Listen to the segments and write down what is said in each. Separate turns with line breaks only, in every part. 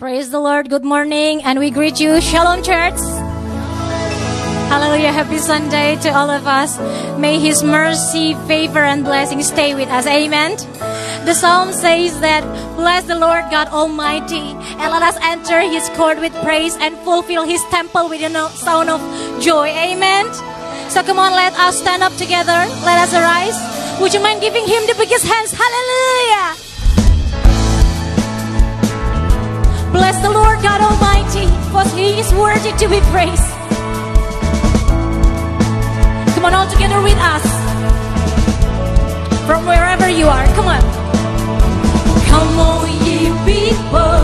Praise the Lord. Good morning. And we greet you. Shalom, church. Hallelujah. Happy Sunday to all of us. May His mercy, favor, and blessing stay with us. Amen. The psalm says that, Bless the Lord God Almighty, and let us enter His court with praise and fulfill His temple with a sound of joy. Amen. So come on, let us stand up together. Let us arise. Would you mind giving Him the biggest hands? Hallelujah. Bless the Lord God Almighty, for He is worthy to be praised. Come on, all together with us. From wherever you are, come on. Come on, ye people.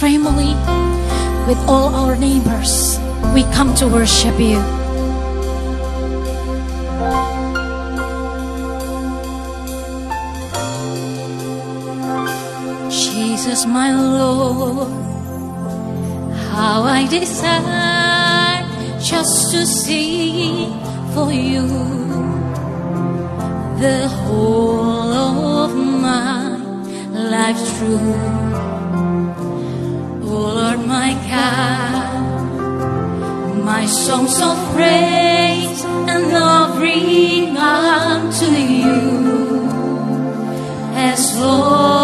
family, with all our neighbors, we come to worship you. Jesus, my Lord, how I desire just to see for you the whole of my life through my God. My songs of praise and love ring unto you as
Lord.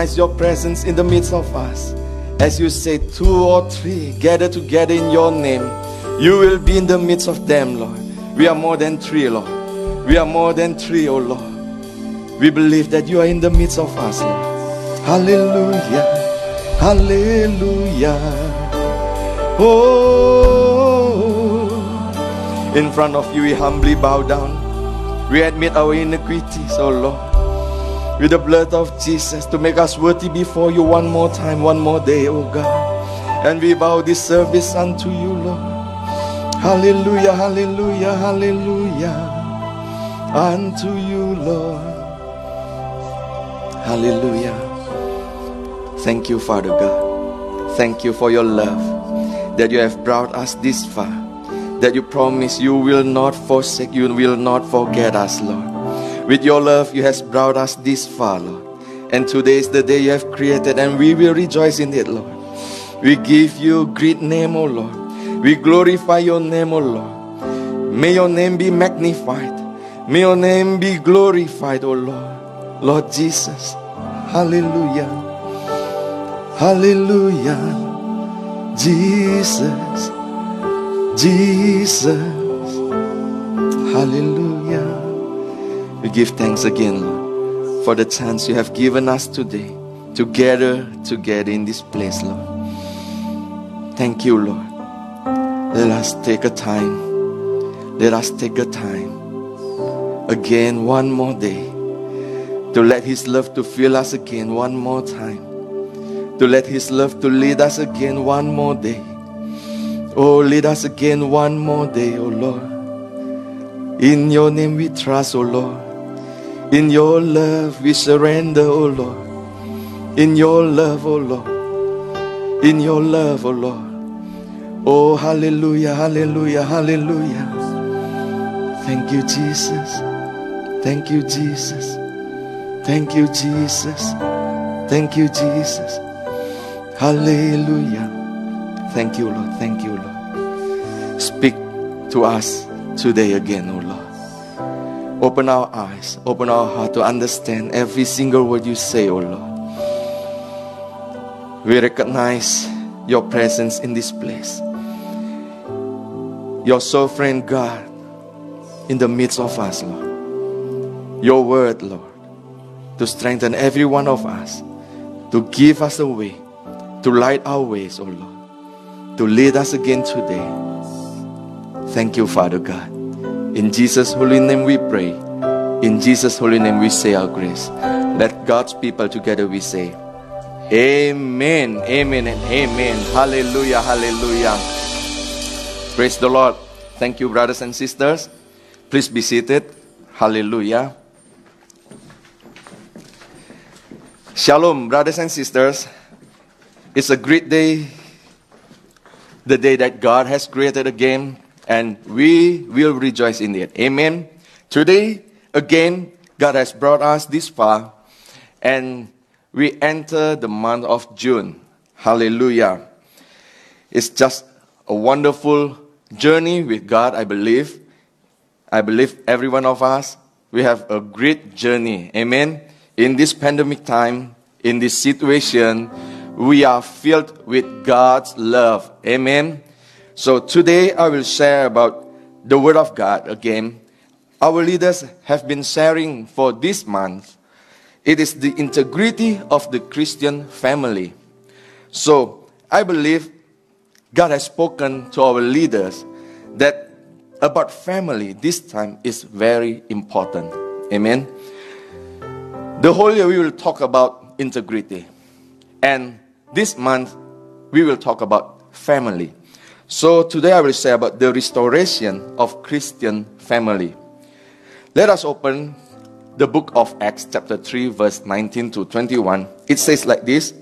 Recognize your presence in the midst of us. As you say, two or three gather together in your name, you will be in the midst of them, Lord. We are more than three, Lord. We are more than three, oh Lord. We believe that you are in the midst of us, Lord. Hallelujah. Hallelujah. Oh, in front of you, we humbly bow down. We admit our iniquities, oh Lord, with the blood of Jesus to make us worthy before you one more time, one more day, oh God. And we bow this service unto you, Lord. Hallelujah, hallelujah, hallelujah. Unto you, Lord. Hallelujah. Thank you, Father God. Thank you for your love that you have brought us this far. That you promise you will not forsake, you will not forget us, Lord. With your love, you have brought us this far, Lord. And today is the day you have created, and we will rejoice in it, Lord. We give you great name, O Lord. We glorify your name, O Lord. May your name be magnified. May your name be glorified, O Lord. Lord Jesus. Hallelujah. Hallelujah. Jesus. Jesus. Hallelujah. We give thanks again, Lord, for the chance you have given us today to gather together in this place, Lord. Thank you, Lord. Let us take a time. Let us take a time. Again, one more day. To let His love to fill us again one more time. To let His love to lead us again one more day. Oh, lead us again one more day, oh Lord. In your name we trust, oh Lord. In your love we surrender, oh Lord. In your love, oh Lord. In your love, oh Lord. Oh, hallelujah, hallelujah, hallelujah. Thank you, Jesus. Thank you, Jesus. Thank you, Jesus. Thank you, Jesus. Hallelujah. Thank you, Lord. Thank you, Lord. Speak to us today again, oh Lord. Open our eyes, open our heart to understand every single word you say, oh Lord. We recognize your presence in this place. Your sovereign God in the midst of us, Lord. Your word, Lord, to strengthen every one of us, to give us a way, to light our ways, oh Lord, to lead us again today. Thank you, Father God. In Jesus' holy name we pray. In Jesus' holy name we say our grace. Let God's people together we say, Amen, Amen, and Amen. Hallelujah, Hallelujah. Praise the Lord. Thank you, brothers and sisters. Please be seated. Hallelujah. Shalom, brothers and sisters. It's a great day, the day that God has created again, and we will rejoice in it. Amen. Today, again, God has brought us this far, and we enter the month of June. Hallelujah. It's just a wonderful journey with God, I believe. I believe every one of us, we have a great journey. Amen. In this pandemic time, in this situation, we are filled with God's love. Amen. So today I will share about the Word of God again. Our leaders have been sharing for this month. It is the integrity of the Christian family. So I believe God has spoken to our leaders that about family this time is very important. Amen. The whole year we will talk about integrity. And this month we will talk about family. So today I will say about the restoration of Christian family. Let us open the book of Acts chapter 3 verse 19 to 21. It says like this.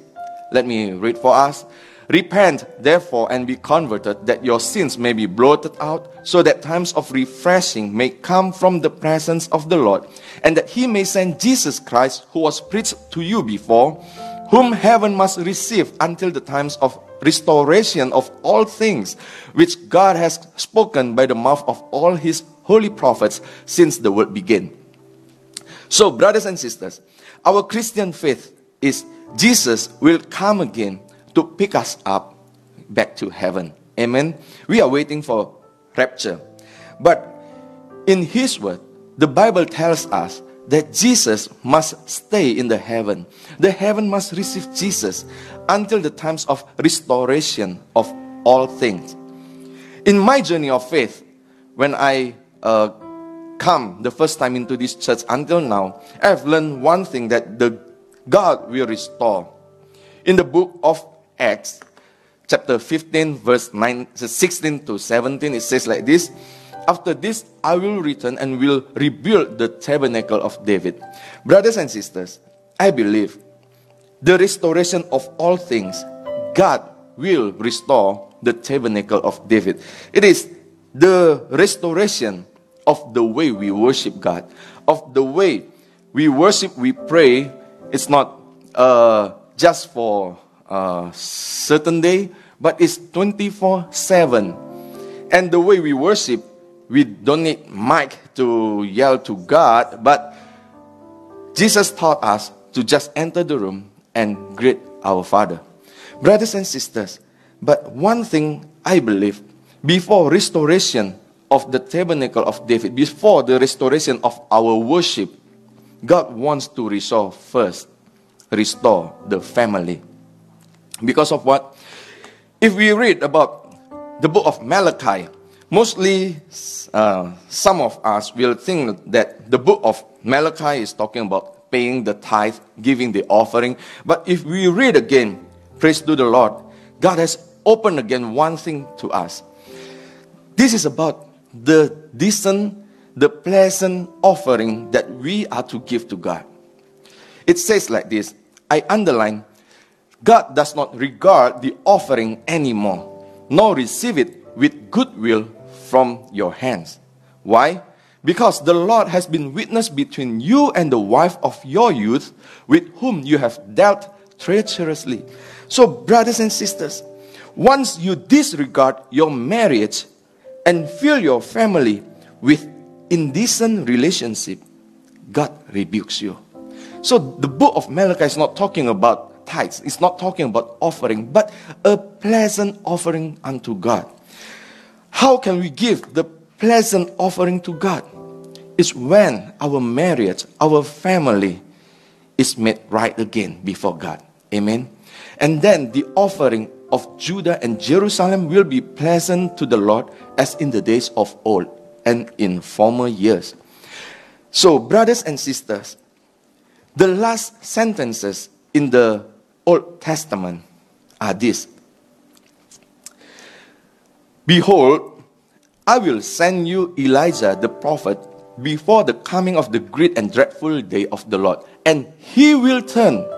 Let me read for us. Repent, therefore, and be converted, that your sins may be blotted out, so that times of refreshing may come from the presence of the Lord, and that he may send Jesus Christ, who was preached to you before, whom heaven must receive until the times of restoration of all things, which God has spoken by the mouth of all his holy prophets since the world began. So, brothers and sisters, our Christian faith is Jesus will come again to pick us up back to heaven. Amen. We are waiting for rapture. But in His word, the Bible tells us that Jesus must stay in the heaven. The heaven must receive Jesus until the times of restoration of all things. In my journey of faith, when I uh, come the first time into this church until now, I've learned one thing that the God will restore. In the book of Acts, chapter 15, verse 9, 16 to 17, it says like this After this, I will return and will rebuild the tabernacle of David. Brothers and sisters, I believe the restoration of all things, God will restore the tabernacle of David. It is the restoration of the way we worship God, of the way we worship, we pray. It's not uh, just for a certain day, but it's 24 7. And the way we worship, we don't need mic to yell to God, but Jesus taught us to just enter the room and greet our Father. Brothers and sisters, but one thing I believe before restoration of the tabernacle of David, before the restoration of our worship, God wants to restore first, restore the family. Because of what? If we read about the book of Malachi, mostly uh, some of us will think that the book of Malachi is talking about paying the tithe, giving the offering. But if we read again, praise to the Lord, God has opened again one thing to us. This is about the decent, the pleasant offering that we are to give to God. It says like this I underline God does not regard the offering anymore, nor receive it with goodwill from your hands. Why? Because the Lord has been witness between you and the wife of your youth, with whom you have dealt treacherously. So, brothers and sisters, once you disregard your marriage and fill your family with indecent relationship, God rebukes you. So the book of Malachi is not talking about tithes. It's not talking about offering, but a pleasant offering unto God. How can we give the pleasant offering to God? It's when our marriage, our family is made right again before God. Amen. And then the offering of Judah and Jerusalem will be pleasant to the Lord as in the days of old and in former years. So, brothers and sisters, the last sentences in the Old Testament are these Behold, I will send you Elijah the prophet before the coming of the great and dreadful day of the Lord, and he will turn.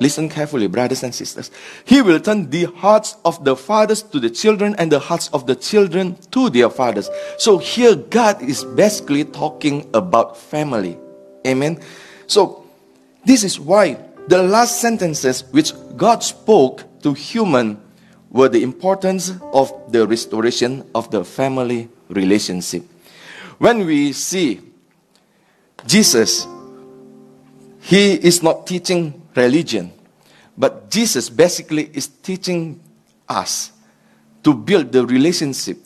Listen carefully, brothers and sisters. He will turn the hearts of the fathers to the children and the hearts of the children to their fathers. So here God is basically talking about family. Amen. So this is why the last sentences which God spoke to human were the importance of the restoration of the family relationship. When we see Jesus, he is not teaching religion, but Jesus basically is teaching us to build the relationship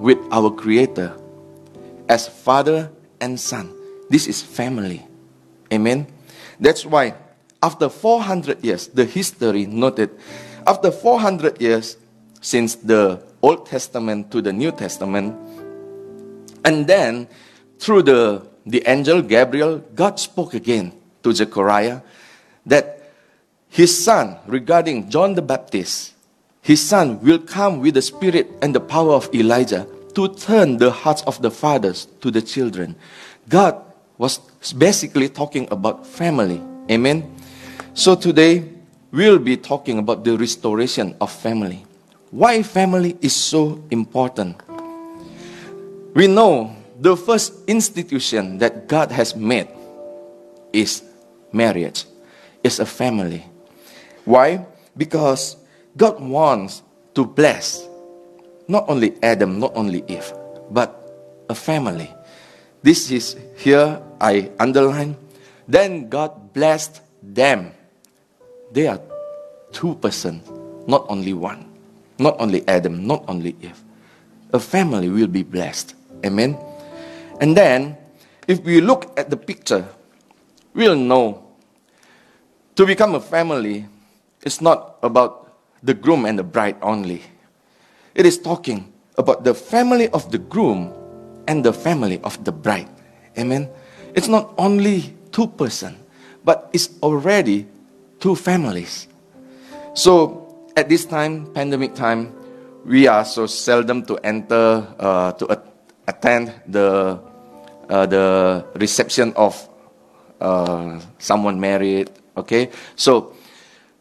with our Creator as father and son. This is family. Amen. That's why after 400 years, the history noted, after 400 years since the Old Testament to the New Testament, and then through the, the angel Gabriel, God spoke again to Zechariah that his son, regarding John the Baptist, his son will come with the spirit and the power of Elijah to turn the hearts of the fathers to the children. God was basically talking about family. Amen. So today, we'll be talking about the restoration of family. Why family is so important? We know the first institution that God has made is marriage, is a family. Why? Because God wants to bless not only Adam, not only Eve, but a family. This is here I underline. Then God blessed them. They are two persons, not only one. Not only Adam, not only Eve. A family will be blessed. Amen. And then, if we look at the picture, we'll know to become a family is not about the groom and the bride only. It is talking about the family of the groom and the family of the bride. Amen. It's not only two person, but it's already two families. So at this time, pandemic time, we are so seldom to enter uh, to attend the uh, the reception of uh, someone married. Okay, so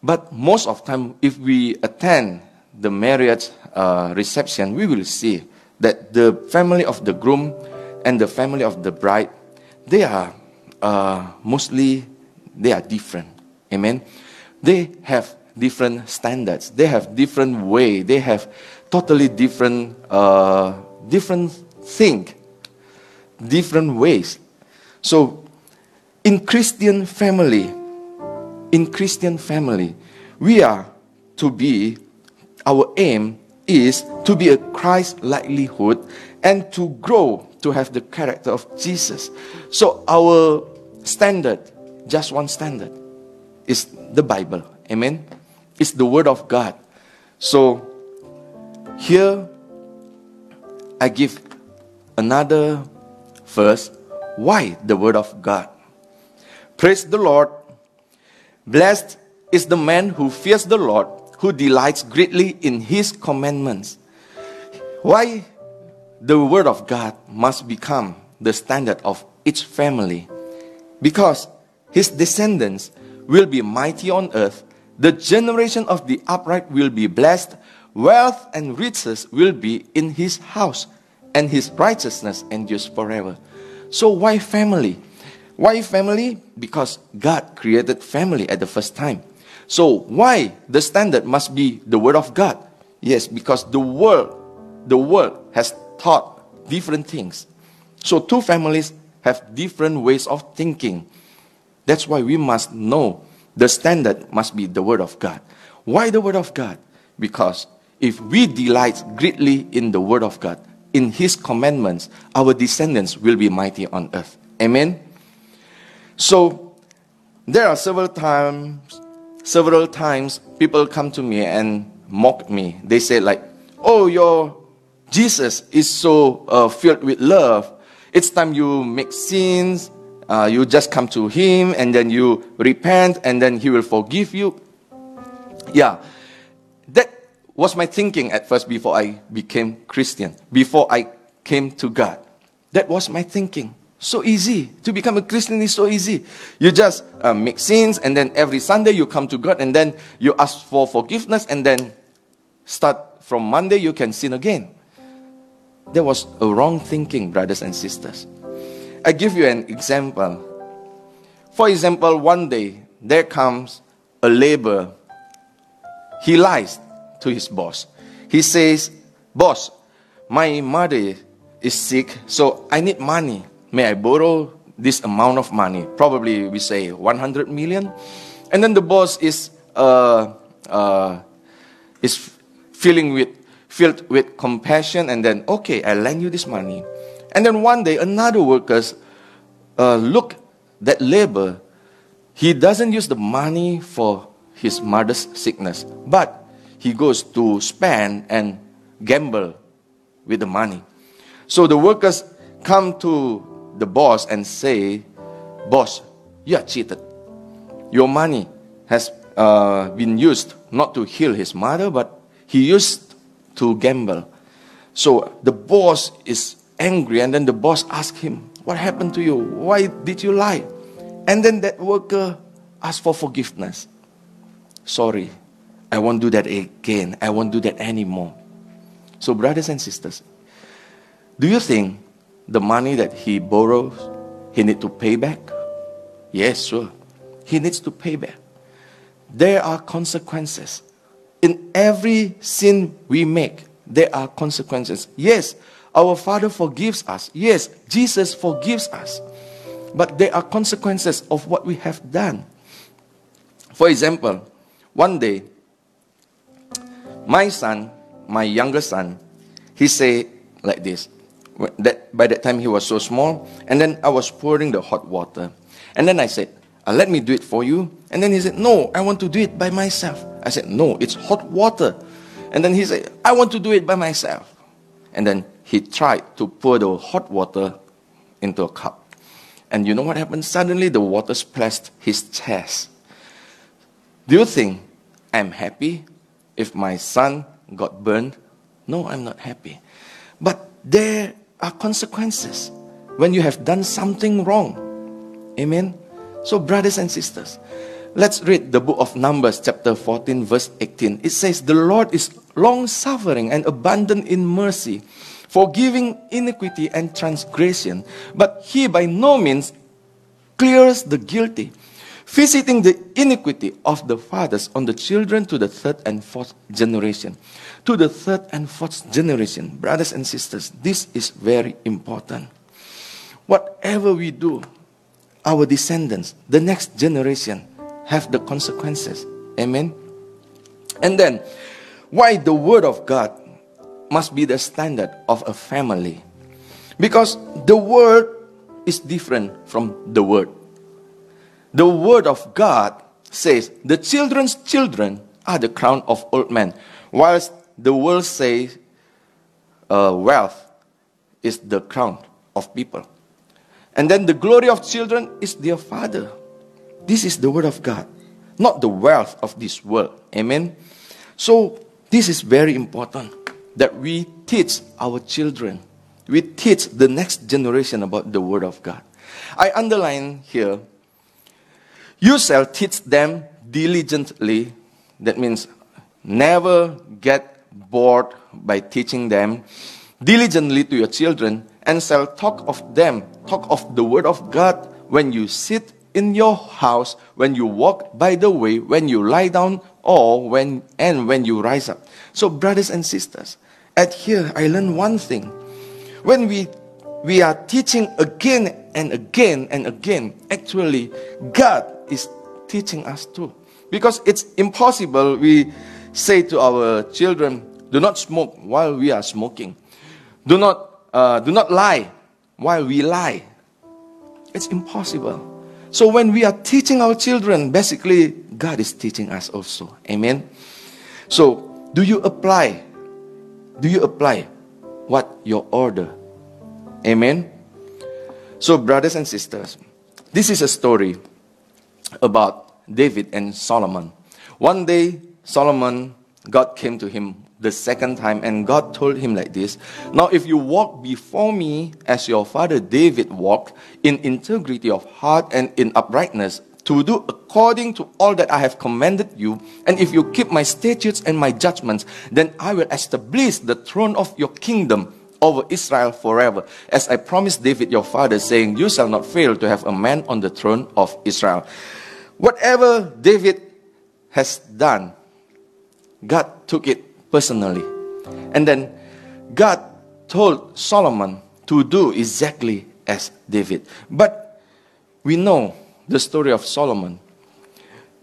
but most of time, if we attend the marriage uh, reception, we will see that the family of the groom and the family of the bride, they are uh, mostly they are different. Amen. They have different standards. They have different way. They have totally different uh, different thing, different ways. So, in Christian family, in Christian family, we are to be, our aim is to be a Christ likelihood and to grow to have the character of Jesus. So our standard, just one standard, is the Bible. Amen. It's the Word of God. So here I give another verse. Why the Word of God? Praise the Lord. Blessed is the man who fears the Lord, who delights greatly in his commandments. Why the word of God must become the standard of each family? Because his descendants will be mighty on earth, the generation of the upright will be blessed, wealth and riches will be in his house, and his righteousness endures forever. So, why family? Why family? Because God created family at the first time. So why the standard must be the word of God? Yes, because the world, the world has taught different things. So two families have different ways of thinking. That's why we must know the standard must be the word of God. Why the word of God? Because if we delight greatly in the word of God, in his commandments, our descendants will be mighty on earth. Amen. So there are several times, several times people come to me and mock me. They say like, "Oh, your Jesus is so uh, filled with love. It's time you make sins. Uh, you just come to Him and then you repent and then He will forgive you." Yeah, that was my thinking at first before I became Christian. Before I came to God, that was my thinking. So easy. To become a Christian is so easy. You just uh, make sins, and then every Sunday you come to God, and then you ask for forgiveness, and then start from Monday you can sin again. There was a wrong thinking, brothers and sisters. I give you an example. For example, one day there comes a laborer. He lies to his boss. He says, Boss, my mother is sick, so I need money may I borrow this amount of money? Probably we say 100 million. And then the boss is, uh, uh, is feeling with, filled with compassion and then, okay, I lend you this money. And then one day another workers uh, look that labor, he doesn't use the money for his mother's sickness, but he goes to spend and gamble with the money. So the workers come to the boss and say, Boss, you are cheated. Your money has uh, been used not to heal his mother, but he used to gamble. So the boss is angry, and then the boss asked him, What happened to you? Why did you lie? And then that worker asked for forgiveness. sorry, I won't do that again. I won't do that anymore. So, brothers and sisters, do you think the money that he borrows, he need to pay back? Yes, sure. He needs to pay back. There are consequences. In every sin we make, there are consequences. Yes, our Father forgives us. Yes, Jesus forgives us. But there are consequences of what we have done. For example, one day, my son, my younger son, he said like this. That by that time he was so small, and then I was pouring the hot water, and then I said, uh, "Let me do it for you." And then he said, "No, I want to do it by myself." I said, "No, it's hot water." And then he said, "I want to do it by myself." And then he tried to pour the hot water into a cup. And you know what happened? Suddenly the water splashed his chest. Do you think I'm happy if my son got burned? No, I'm not happy. But there are consequences when you have done something wrong. Amen. So, brothers and sisters, let's read the book of Numbers, chapter 14, verse 18. It says, The Lord is long suffering and abundant in mercy forgiving iniquity and transgression, but he by no means clears the guilty, visiting the iniquity of the fathers on the children to the third and fourth generation. To the third and fourth generation, brothers and sisters, this is very important. Whatever we do, our descendants, the next generation, have the consequences. Amen. And then, why the word of God must be the standard of a family. Because the word is different from the word. The word of God says, The children's children are the crown of old men, whilst the world says, uh, Wealth is the crown of people. And then the glory of children is their father. This is the word of God, not the wealth of this world. Amen. So, this is very important that we teach our children, we teach the next generation about the Word of God. I underline here, you shall teach them diligently. That means never get bored by teaching them diligently to your children and shall talk of them, talk of the Word of God when you sit in your house, when you walk by the way, when you lie down, or when and when you rise up. So, brothers and sisters, at here, I learned one thing. When we, we are teaching again and again and again, actually, God is teaching us too. Because it's impossible, we say to our children, do not smoke while we are smoking. Do not, uh, do not lie while we lie. It's impossible. So when we are teaching our children, basically, God is teaching us also. Amen. So, do you apply do you apply what your order? Amen. So, brothers and sisters, this is a story about David and Solomon. One day, Solomon, God came to him the second time, and God told him like this Now, if you walk before me as your father David walked, in integrity of heart and in uprightness, to do according to all that I have commanded you. And if you keep my statutes and my judgments, then I will establish the throne of your kingdom over Israel forever. As I promised David your father, saying, You shall not fail to have a man on the throne of Israel. Whatever David has done, God took it personally. And then God told Solomon to do exactly as David. But we know the story of Solomon.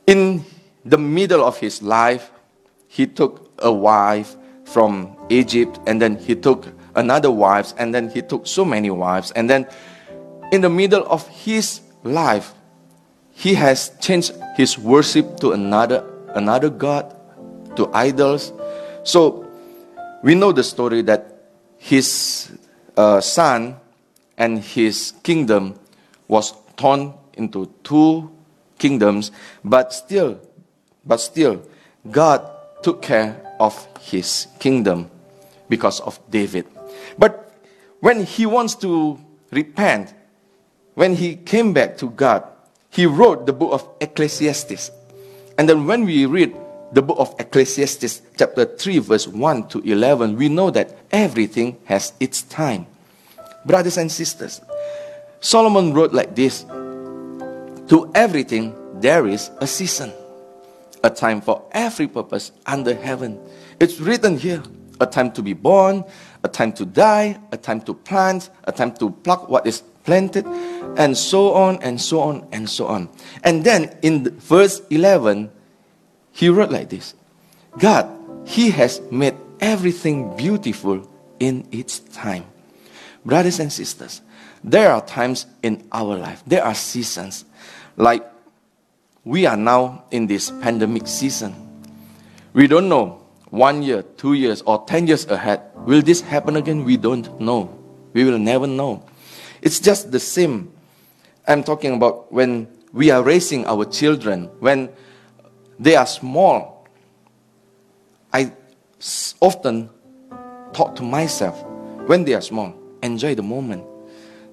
In the middle of his life, he took a wife from Egypt, and then he took another wife, and then he took so many wives, and then in the middle of his life, he has changed his worship to another another god, to idols. So we know the story that his uh, son and his kingdom was torn into two kingdoms, but still, but still, God took care of his kingdom because of David. But when he wants to repent, when he came back to God, he wrote the book of Ecclesiastes. And then when we read the book of Ecclesiastes, chapter 3, verse 1 to 11, we know that everything has its time. Brothers and sisters, Solomon wrote like this To everything there is a season, a time for every purpose under heaven. It's written here a time to be born, a time to die, a time to plant, a time to pluck what is planted, and so on and so on and so on. And then in verse 11, he wrote like this God, He has made everything beautiful in its time. Brothers and sisters, there are times in our life, there are seasons, like we are now in this pandemic season. We don't know one year, two years, or ten years ahead. Will this happen again? We don't know. We will never know. It's just the same. I'm talking about when we are raising our children, when they are small. I often talk to myself when they are small, enjoy the moment.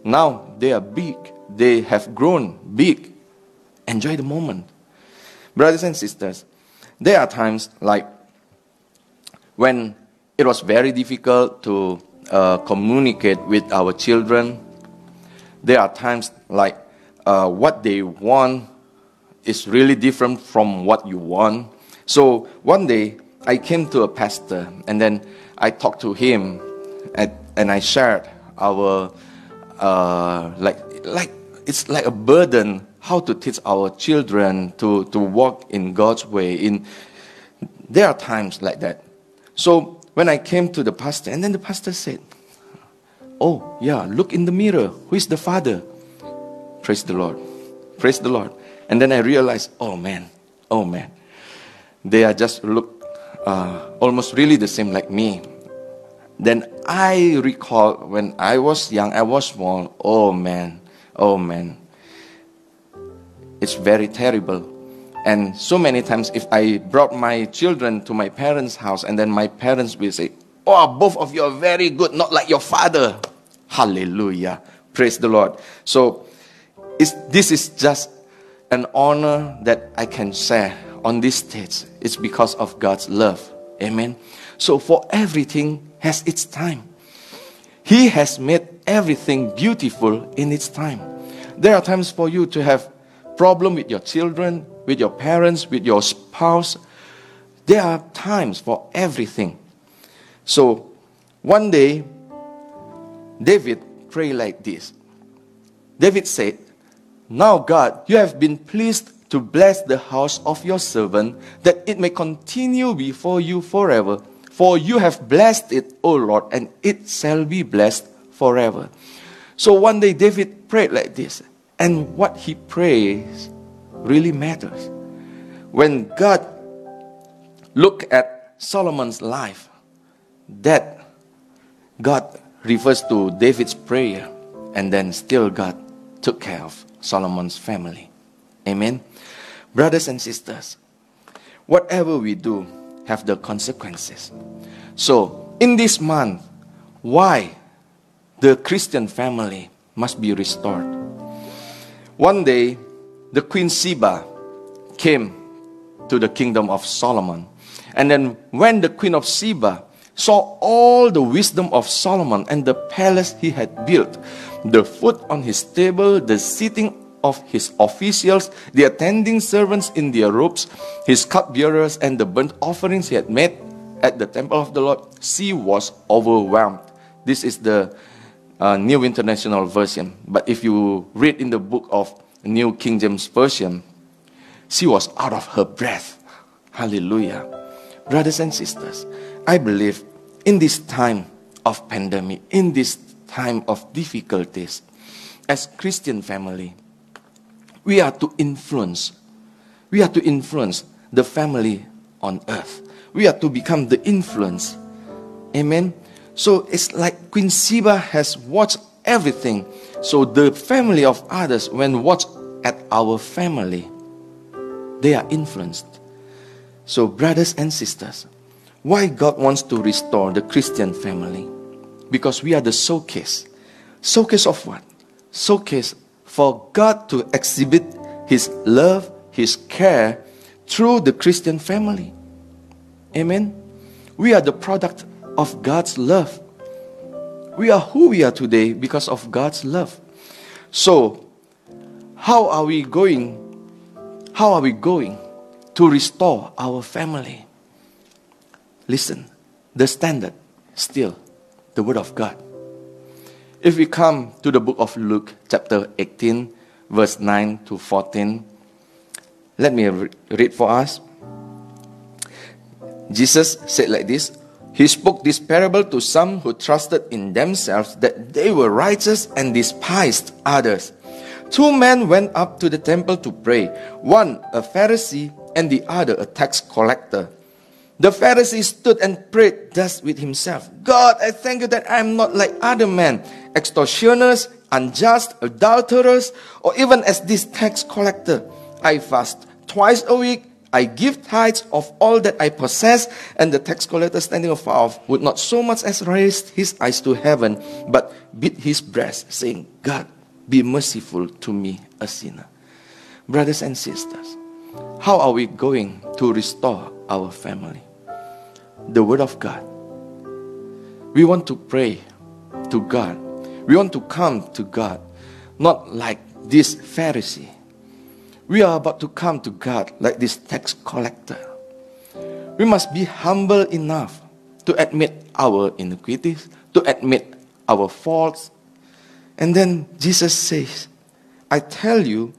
Now they are big, they have grown big. Enjoy the moment. Brothers and sisters, there are times like when it was very difficult to uh, communicate with our children. There are times like uh, what they want is really different from what you want. So one day I came to a pastor and then I talked to him and, and I shared our uh, like like it's like a burden how to teach our children to, to walk in God's way. In there are times like that. So when I came to the pastor, and then the pastor said, Oh, yeah, look in the mirror. Who is the father? Praise the Lord. Praise the Lord. And then I realized, oh man, oh man. They are just look uh, almost really the same like me. Then I recall when I was young, I was small. Oh man, oh man. It's very terrible. And so many times, if I brought my children to my parents' house, and then my parents will say, Oh, both of you are very good, not like your father. Hallelujah. Praise the Lord. So, this is just an honor that I can share on this stage. It's because of God's love. Amen. So, for everything has its time. He has made everything beautiful in its time. There are times for you to have problem with your children, with your parents, with your spouse. There are times for everything. So one day, David prayed like this. David said, Now, God, you have been pleased to bless the house of your servant, that it may continue before you forever. For you have blessed it, O Lord, and it shall be blessed forever. So one day David prayed like this and what he prays really matters. When God looked at Solomon's life, that God refers to David's prayer, and then still God took care of Solomon's family. Amen. Brothers and sisters, whatever we do have the consequences. So, in this month, why the Christian family must be restored? One day, the Queen Sheba came to the kingdom of Solomon. And then, when the Queen of Sheba saw all the wisdom of Solomon and the palace he had built, the food on his table, the seating of his officials, the attending servants in their robes, his cupbearers, and the burnt offerings he had made at the temple of the Lord, she was overwhelmed. This is the uh, New International Version. But if you read in the book of New King James Version, she was out of her breath. Hallelujah. Brothers and sisters, I believe in this time of pandemic, in this time of difficulties, as Christian family, we are to influence. We are to influence the family on earth. We are to become the influence. Amen. So it's like Queen Sheba has watched everything. So the family of others, when watch at our family, they are influenced. So, brothers and sisters, why God wants to restore the Christian family? Because we are the showcase. Showcase of what? Showcase for God to exhibit His love, His care through the Christian family. Amen. We are the product of God's love. We are who we are today because of God's love. So, how are we going? How are we going to restore our family? Listen, the standard still the word of God. If we come to the book of Luke, chapter 18, verse 9 to 14, let me read for us. Jesus said like this He spoke this parable to some who trusted in themselves that they were righteous and despised others. Two men went up to the temple to pray, one a Pharisee and the other a tax collector. The Pharisee stood and prayed thus with himself God, I thank you that I am not like other men, extortioners, unjust, adulterers, or even as this tax collector. I fast twice a week. I give tithes of all that I possess. And the tax collector standing afar off would not so much as raise his eyes to heaven, but beat his breast, saying, God, be merciful to me, a sinner. Brothers and sisters, how are we going to restore our family? The Word of God. We want to pray to God. We want to come to God, not like this Pharisee. We are about to come to God like this tax collector. We must be humble enough to admit our iniquities, to admit our faults. And then Jesus says, I tell you,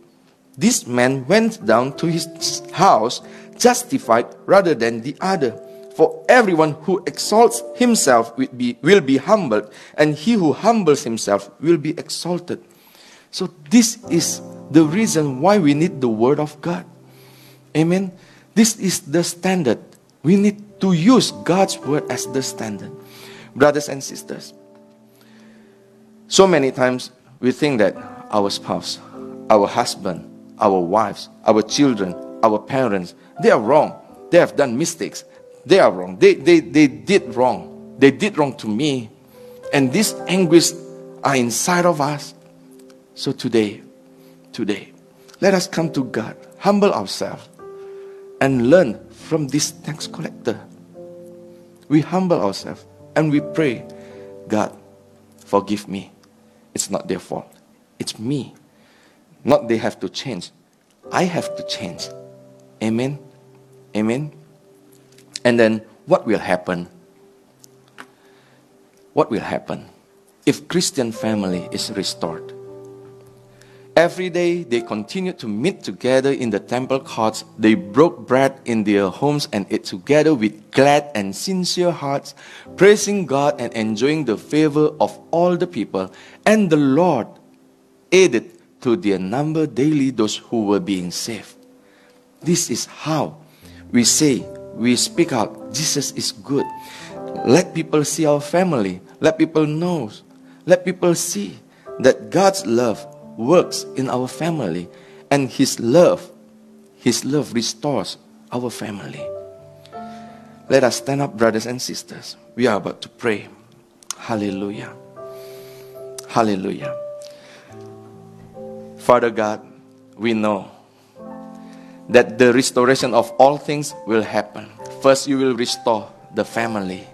this man went down to his house justified rather than the other. For everyone who exalts himself will be, will be humbled, and he who humbles himself will be exalted. So, this is the reason why we need the Word of God. Amen. This is the standard. We need to use God's Word as the standard. Brothers and sisters, so many times we think that our spouse, our husband, our wives, our children, our parents, they are wrong. They have done mistakes. They are wrong. They, they, they did wrong. They did wrong to me. And these anguish are inside of us. So today, today, let us come to God, humble ourselves, and learn from this tax collector. We humble ourselves and we pray, God, forgive me. It's not their fault. It's me. Not they have to change. I have to change. Amen. Amen. And then what will happen? What will happen if Christian family is restored? Every day they continued to meet together in the temple courts. They broke bread in their homes and ate together with glad and sincere hearts, praising God and enjoying the favor of all the people. And the Lord added to their number daily those who were being saved. This is how we say, we speak out, Jesus is good. Let people see our family. Let people know. Let people see that God's love works in our family and his love his love restores our family. Let us stand up brothers and sisters. We are about to pray. Hallelujah. Hallelujah. Father god we know that the restoration of all things will happen. First you will restore the family.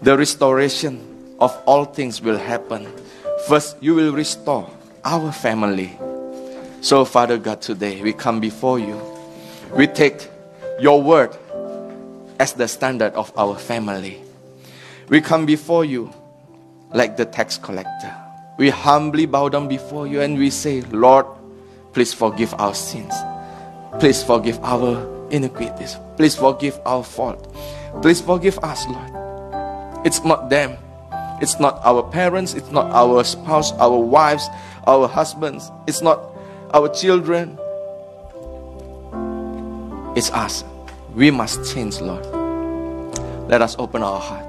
The restoration of all things will happen. First you will restore our family. So, Father God, today we come before you. We take your word as the standard of our family. We come before you like the tax collector. We humbly bow down before you and we say, Lord, please forgive our sins. Please forgive our iniquities. Please forgive our fault. Please forgive us, Lord. It's not them. It's not our parents. It's not our spouse, our wives, our husbands, it's not our children, it's us. We must change, Lord. Let us open our heart.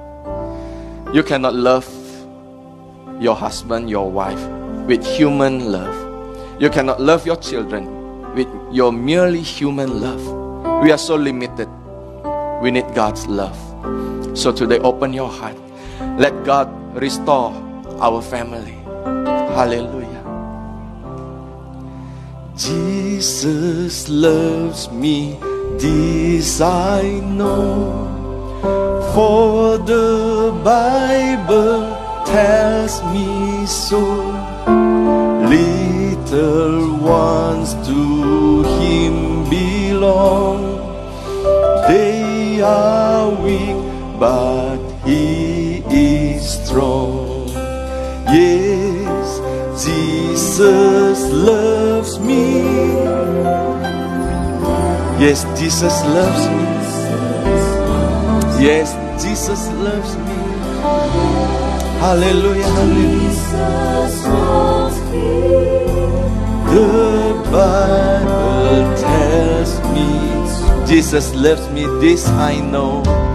You cannot love your husband, your wife with human love. You cannot love your children with your merely human love. We are so limited. We need God's love. So today, open your heart. Let God restore our family. Hallelujah. Jesus loves me, this I know. For the Bible tells me so. Little ones to Him belong. They are weak, but strong. Yes, Jesus loves me. Yes, Jesus loves me. Yes, Jesus loves me. Hallelujah, hallelujah. The Bible tells me Jesus loves me, this I know.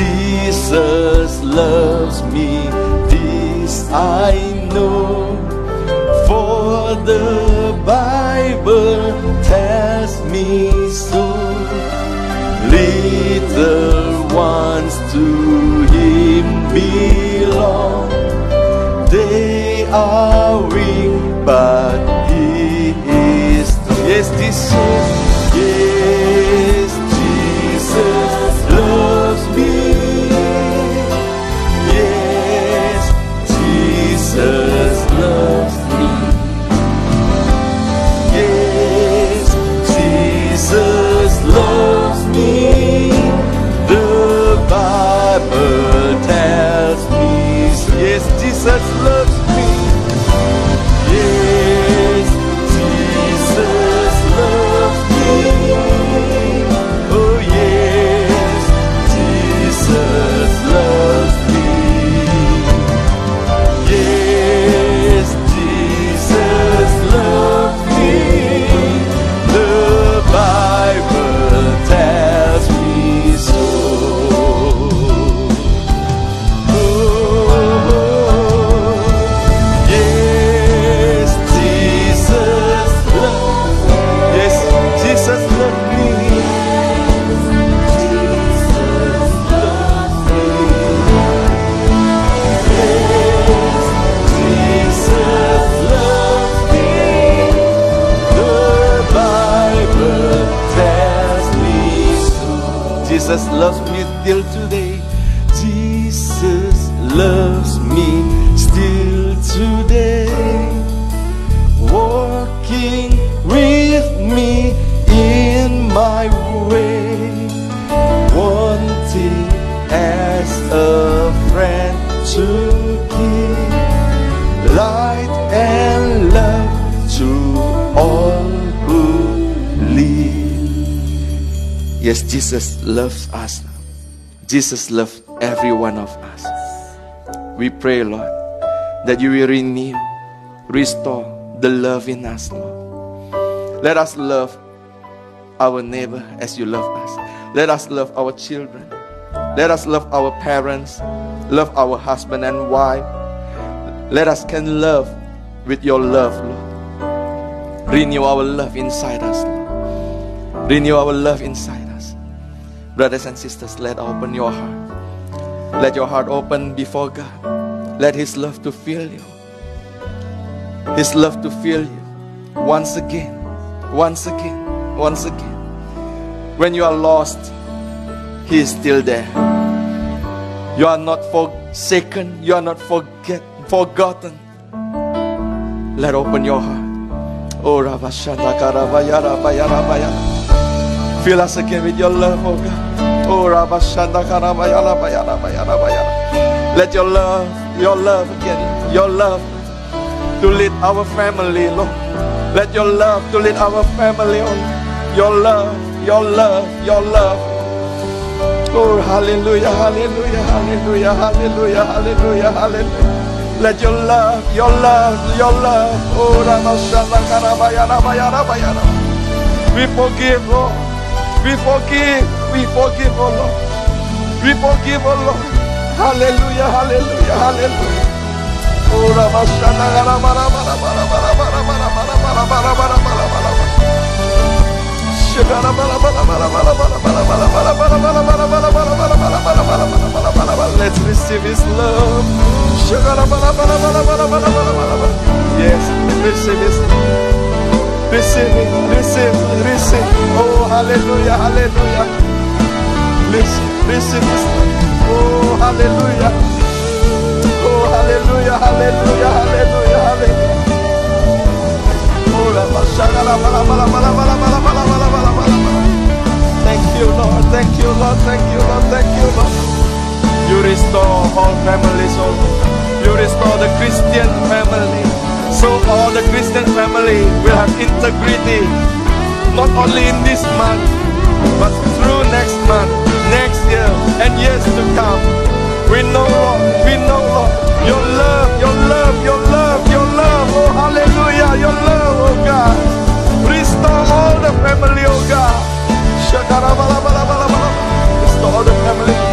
Jesus loves me, this I know. For the Bible tells me so. Little ones to Him belong. They are weak, but He is strong. Yes, this Yes, such love Jesus loves every one of us. We pray, Lord, that you will renew, restore the love in us, Lord. Let us love our neighbor as you love us. Let us love our children. Let us love our parents, love our husband and wife. Let us can love with your love, Lord. Renew our love inside us, Lord. Renew our love inside us. Brothers and sisters, let open your heart. Let your heart open before God. Let His love to fill you. His love to fill you once again, once again, once again. When you are lost, He is still there. You are not forsaken. You are not forget, forgotten. Let open your heart. Oh, Rabashanda Karabaya Rabaya Rabaya. Fill us again with your love, oh God. Oh, Rabashanda Karabaya Rabaya Rabaya Rabaya. Let your love, your love again, your love to lead our family, Lord. Let your love to lead our family, oh Your love, your love, your love. Oh, hallelujah, hallelujah, hallelujah, hallelujah, hallelujah, hallelujah. Let your love, your love, your love. Oh, Ramashanda Karabaya Rabaya Rabaya. We forgive, Lord. We forgive. We forgive, oh Lord. We forgive, oh Lord. Hallelujah, hallelujah, hallelujah. Oh, Ramashana, Let's receive His love. Yes, receive His love. Receive receive, receive. Oh, hallelujah, hallelujah. Listen, listen, listen. Oh, hallelujah. Oh, hallelujah, hallelujah, hallelujah, hallelujah. Thank you, Lord. Thank you, Lord. Thank you, Lord. Thank you, Lord. You restore all families, oh You restore the Christian family. So all the Christian family will have integrity not only in this month, but through next month, next year, and years to come. We know, Lord, we know, Lord, your love, your love, your love, your love, oh hallelujah, your love, oh God. Restore all the family, oh God. Restore all the family.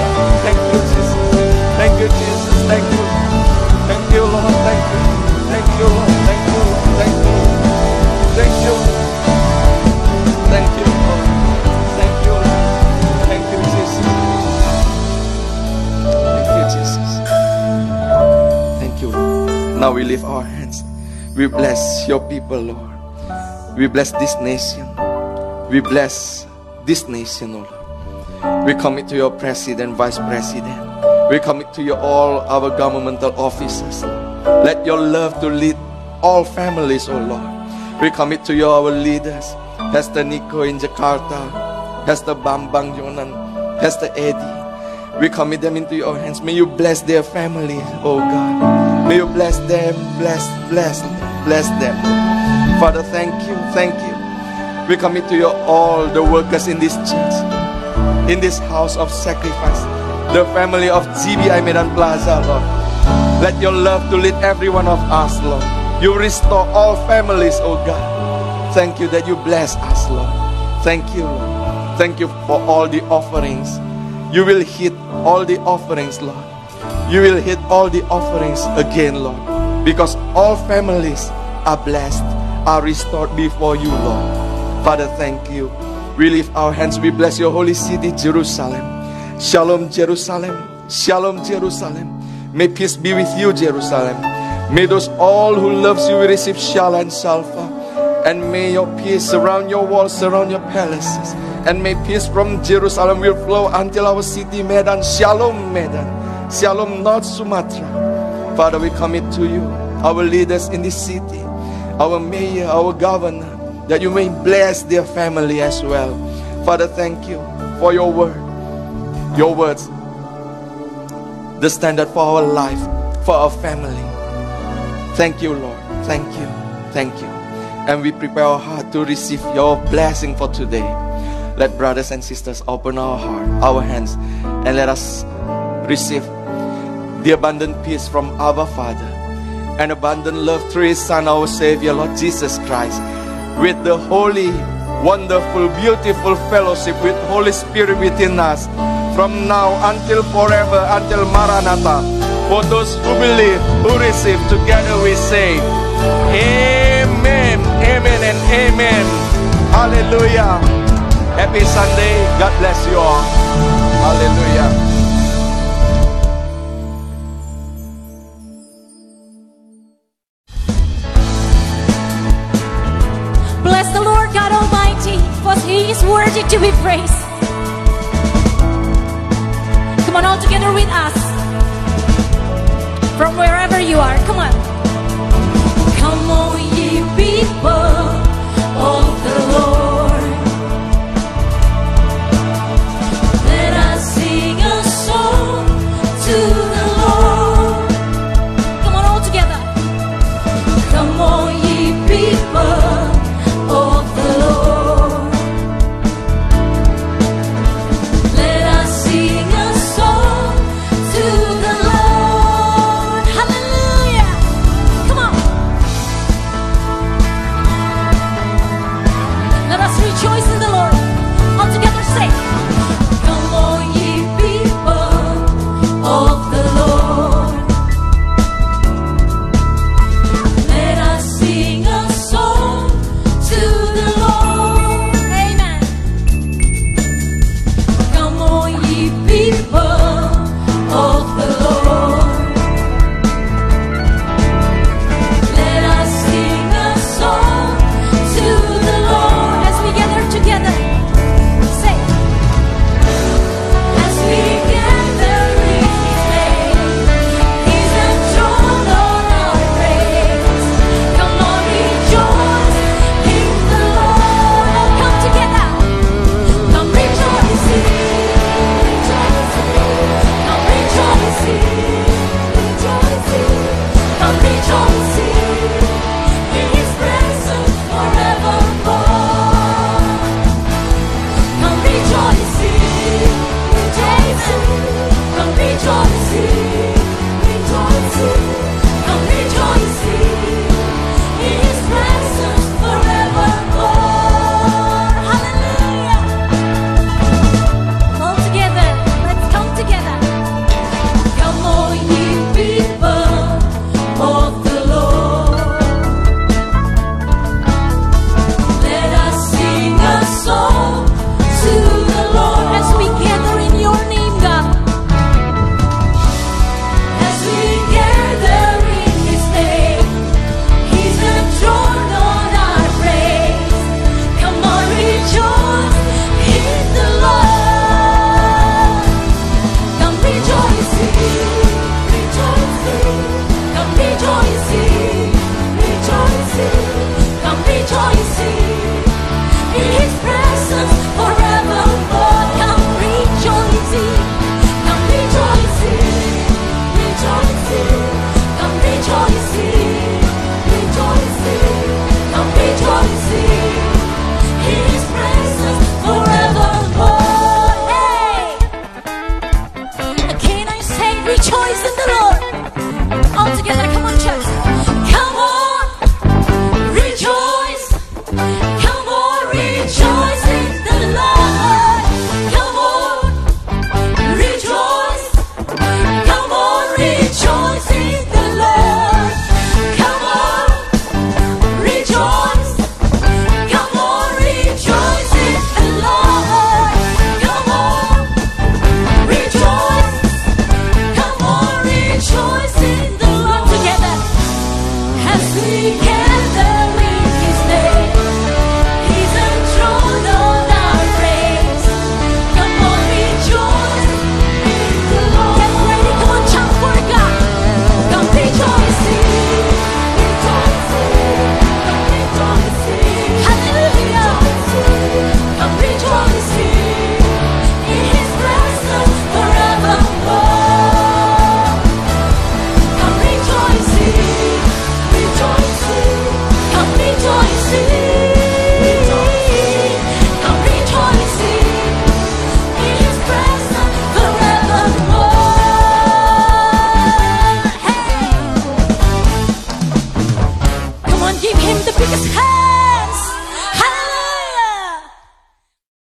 We lift our hands. We bless your people, Lord. We bless this nation. We bless this nation, Lord. We commit to your president, vice president. We commit to you all our governmental officers. Let your love to lead all families, O Lord. We commit to you our leaders, Pastor Nico in Jakarta, Pastor Bambang Yonan, Pastor Eddie. We commit them into your hands. May you bless their families, oh God. May you bless them, bless, bless, bless them. Father, thank you, thank you. We commit to you all the workers in this church, in this house of sacrifice, the family of GBI Medan Plaza, Lord. Let your love to lead every one of us, Lord. You restore all families, oh God. Thank you that you bless us, Lord. Thank you, Lord. Thank you for all the offerings. You will hit all the offerings, Lord. You will hit all the offerings again, Lord. Because all families are blessed, are restored before you, Lord. Father, thank you. We lift our hands. We bless your holy city, Jerusalem. Shalom, Jerusalem. Shalom, Jerusalem. May peace be with you, Jerusalem. May those all who loves you receive shalom and salva. And may your peace surround your walls, surround your palaces. And may peace from Jerusalem will flow until our city, Medan. Shalom, Medan. Shalom, North Sumatra. Father, we commit to you, our leaders in this city, our mayor, our governor, that you may bless their family as well. Father, thank you for your word, your words, the standard for our life, for our family. Thank you, Lord. Thank you. Thank you. And we prepare our heart to receive your blessing for today. Let brothers and sisters open our heart, our hands, and let us receive the abundant peace from our Father and abundant love through His Son, our Savior, Lord Jesus Christ, with the holy, wonderful, beautiful fellowship with Holy Spirit within us from now until forever, until Maranatha. For those who believe, who receive, together we say, Amen, Amen, and Amen. Hallelujah. Happy Sunday. God bless you all. Hallelujah.
He is worthy to be praised. Come on, all together with us. From wherever you are, come on. Come on, ye people. oh.